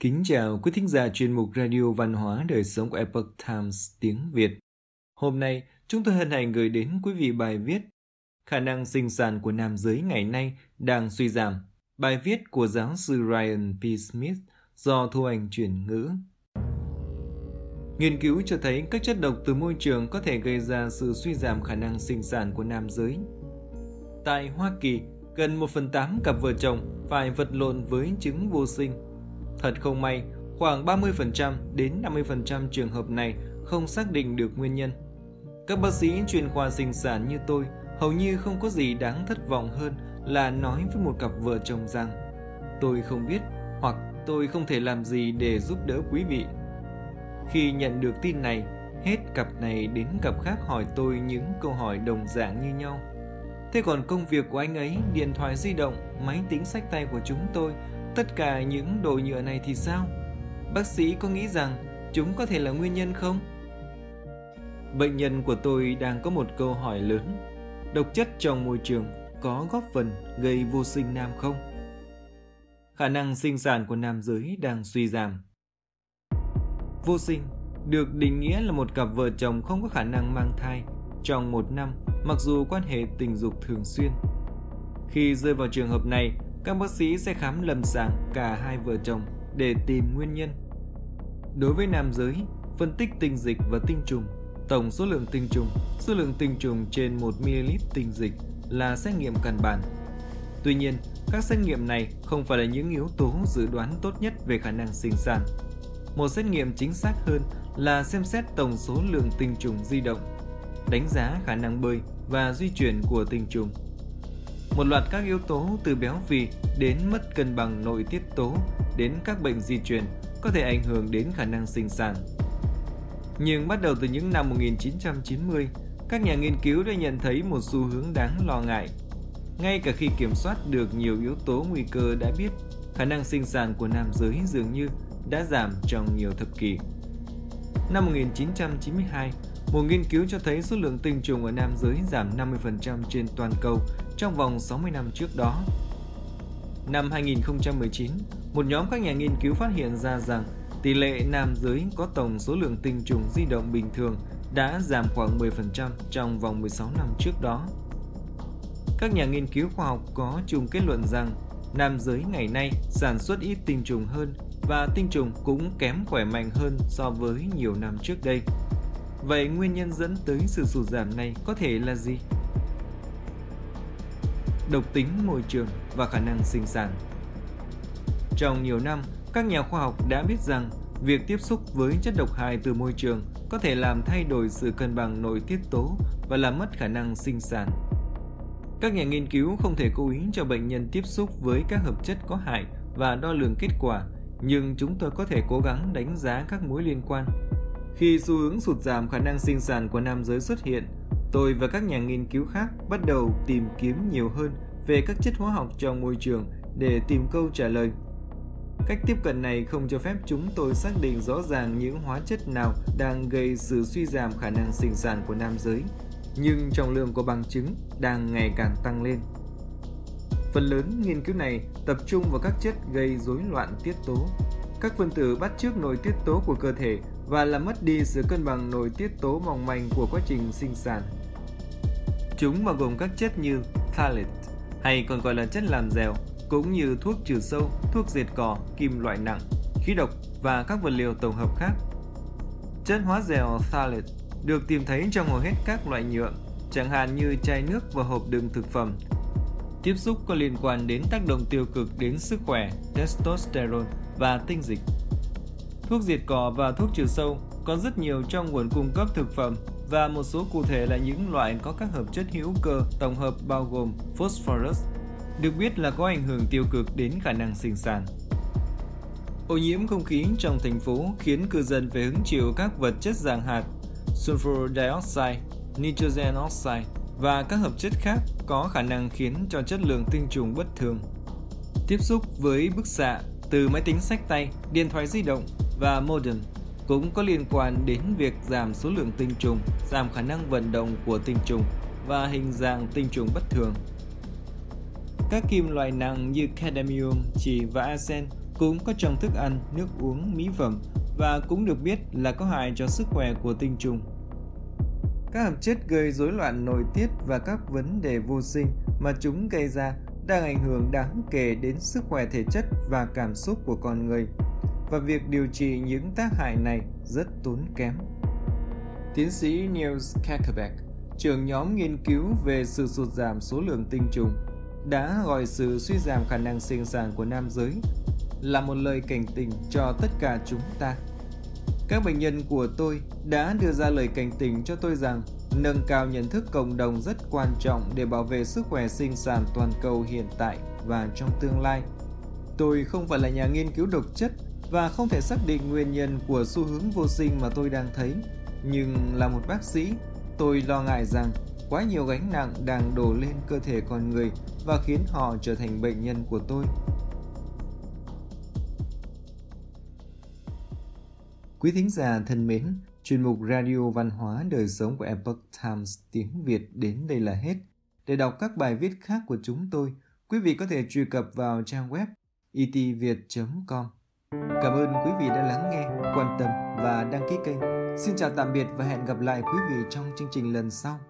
Kính chào quý thính giả chuyên mục Radio Văn hóa Đời Sống của Epoch Times tiếng Việt. Hôm nay, chúng tôi hân hạnh gửi đến quý vị bài viết Khả năng sinh sản của nam giới ngày nay đang suy giảm. Bài viết của giáo sư Ryan P. Smith do Thu Anh chuyển ngữ. Nghiên cứu cho thấy các chất độc từ môi trường có thể gây ra sự suy giảm khả năng sinh sản của nam giới. Tại Hoa Kỳ, gần 1 phần 8 cặp vợ chồng phải vật lộn với chứng vô sinh. Thật không may, khoảng 30% đến 50% trường hợp này không xác định được nguyên nhân. Các bác sĩ chuyên khoa sinh sản như tôi hầu như không có gì đáng thất vọng hơn là nói với một cặp vợ chồng rằng tôi không biết hoặc tôi không thể làm gì để giúp đỡ quý vị. Khi nhận được tin này, hết cặp này đến cặp khác hỏi tôi những câu hỏi đồng dạng như nhau. Thế còn công việc của anh ấy, điện thoại di động, máy tính sách tay của chúng tôi, tất cả những đồ nhựa này thì sao? Bác sĩ có nghĩ rằng chúng có thể là nguyên nhân không? Bệnh nhân của tôi đang có một câu hỏi lớn. Độc chất trong môi trường có góp phần gây vô sinh nam không? Khả năng sinh sản của nam giới đang suy giảm. Vô sinh được định nghĩa là một cặp vợ chồng không có khả năng mang thai trong một năm mặc dù quan hệ tình dục thường xuyên. Khi rơi vào trường hợp này, các bác sĩ sẽ khám lâm sàng cả hai vợ chồng để tìm nguyên nhân. Đối với nam giới, phân tích tinh dịch và tinh trùng, tổng số lượng tinh trùng, số lượng tinh trùng trên 1 ml tinh dịch là xét nghiệm căn bản. Tuy nhiên, các xét nghiệm này không phải là những yếu tố dự đoán tốt nhất về khả năng sinh sản. Một xét nghiệm chính xác hơn là xem xét tổng số lượng tinh trùng di động đánh giá khả năng bơi và di chuyển của tinh trùng. Một loạt các yếu tố từ béo phì đến mất cân bằng nội tiết tố đến các bệnh di truyền có thể ảnh hưởng đến khả năng sinh sản. Nhưng bắt đầu từ những năm 1990, các nhà nghiên cứu đã nhận thấy một xu hướng đáng lo ngại. Ngay cả khi kiểm soát được nhiều yếu tố nguy cơ đã biết, khả năng sinh sản của nam giới dường như đã giảm trong nhiều thập kỷ. Năm 1992, một nghiên cứu cho thấy số lượng tinh trùng ở nam giới giảm 50% trên toàn cầu trong vòng 60 năm trước đó. Năm 2019, một nhóm các nhà nghiên cứu phát hiện ra rằng tỷ lệ nam giới có tổng số lượng tinh trùng di động bình thường đã giảm khoảng 10% trong vòng 16 năm trước đó. Các nhà nghiên cứu khoa học có chung kết luận rằng nam giới ngày nay sản xuất ít tinh trùng hơn và tinh trùng cũng kém khỏe mạnh hơn so với nhiều năm trước đây. Vậy nguyên nhân dẫn tới sự sụt giảm này có thể là gì? Độc tính môi trường và khả năng sinh sản Trong nhiều năm, các nhà khoa học đã biết rằng việc tiếp xúc với chất độc hại từ môi trường có thể làm thay đổi sự cân bằng nội tiết tố và làm mất khả năng sinh sản. Các nhà nghiên cứu không thể cố ý cho bệnh nhân tiếp xúc với các hợp chất có hại và đo lường kết quả, nhưng chúng tôi có thể cố gắng đánh giá các mối liên quan khi xu hướng sụt giảm khả năng sinh sản của nam giới xuất hiện, tôi và các nhà nghiên cứu khác bắt đầu tìm kiếm nhiều hơn về các chất hóa học trong môi trường để tìm câu trả lời. Cách tiếp cận này không cho phép chúng tôi xác định rõ ràng những hóa chất nào đang gây sự suy giảm khả năng sinh sản của nam giới, nhưng trọng lượng của bằng chứng đang ngày càng tăng lên. Phần lớn nghiên cứu này tập trung vào các chất gây rối loạn tiết tố. Các phân tử bắt chước nội tiết tố của cơ thể và làm mất đi sự cân bằng nội tiết tố mỏng manh của quá trình sinh sản. Chúng bao gồm các chất như phthalate hay còn gọi là chất làm dẻo, cũng như thuốc trừ sâu, thuốc diệt cỏ, kim loại nặng, khí độc và các vật liệu tổng hợp khác. Chất hóa dẻo phthalate được tìm thấy trong hầu hết các loại nhựa, chẳng hạn như chai nước và hộp đựng thực phẩm. Tiếp xúc có liên quan đến tác động tiêu cực đến sức khỏe, testosterone và tinh dịch. Thuốc diệt cỏ và thuốc trừ sâu có rất nhiều trong nguồn cung cấp thực phẩm và một số cụ thể là những loại có các hợp chất hữu cơ tổng hợp bao gồm phosphorus, được biết là có ảnh hưởng tiêu cực đến khả năng sinh sản. Ô nhiễm không khí trong thành phố khiến cư dân phải hứng chịu các vật chất dạng hạt, sulfur dioxide, nitrogen oxide và các hợp chất khác có khả năng khiến cho chất lượng tinh trùng bất thường. Tiếp xúc với bức xạ từ máy tính sách tay, điện thoại di động và modern cũng có liên quan đến việc giảm số lượng tinh trùng, giảm khả năng vận động của tinh trùng và hình dạng tinh trùng bất thường. Các kim loại nặng như cadmium, chì và arsen cũng có trong thức ăn, nước uống, mỹ phẩm và cũng được biết là có hại cho sức khỏe của tinh trùng. Các hợp chất gây rối loạn nội tiết và các vấn đề vô sinh mà chúng gây ra đang ảnh hưởng đáng kể đến sức khỏe thể chất và cảm xúc của con người và việc điều trị những tác hại này rất tốn kém. Tiến sĩ Niels Kakebeck, trưởng nhóm nghiên cứu về sự sụt giảm số lượng tinh trùng, đã gọi sự suy giảm khả năng sinh sản của nam giới là một lời cảnh tỉnh cho tất cả chúng ta. Các bệnh nhân của tôi đã đưa ra lời cảnh tỉnh cho tôi rằng nâng cao nhận thức cộng đồng rất quan trọng để bảo vệ sức khỏe sinh sản toàn cầu hiện tại và trong tương lai. Tôi không phải là nhà nghiên cứu độc chất và không thể xác định nguyên nhân của xu hướng vô sinh mà tôi đang thấy, nhưng là một bác sĩ, tôi lo ngại rằng quá nhiều gánh nặng đang đổ lên cơ thể con người và khiến họ trở thành bệnh nhân của tôi. Quý thính giả thân mến, chuyên mục Radio Văn hóa Đời Sống của Epoch Times tiếng Việt đến đây là hết. Để đọc các bài viết khác của chúng tôi, quý vị có thể truy cập vào trang web e itviet.com. Cảm ơn quý vị đã lắng nghe, quan tâm và đăng ký kênh. Xin chào tạm biệt và hẹn gặp lại quý vị trong chương trình lần sau.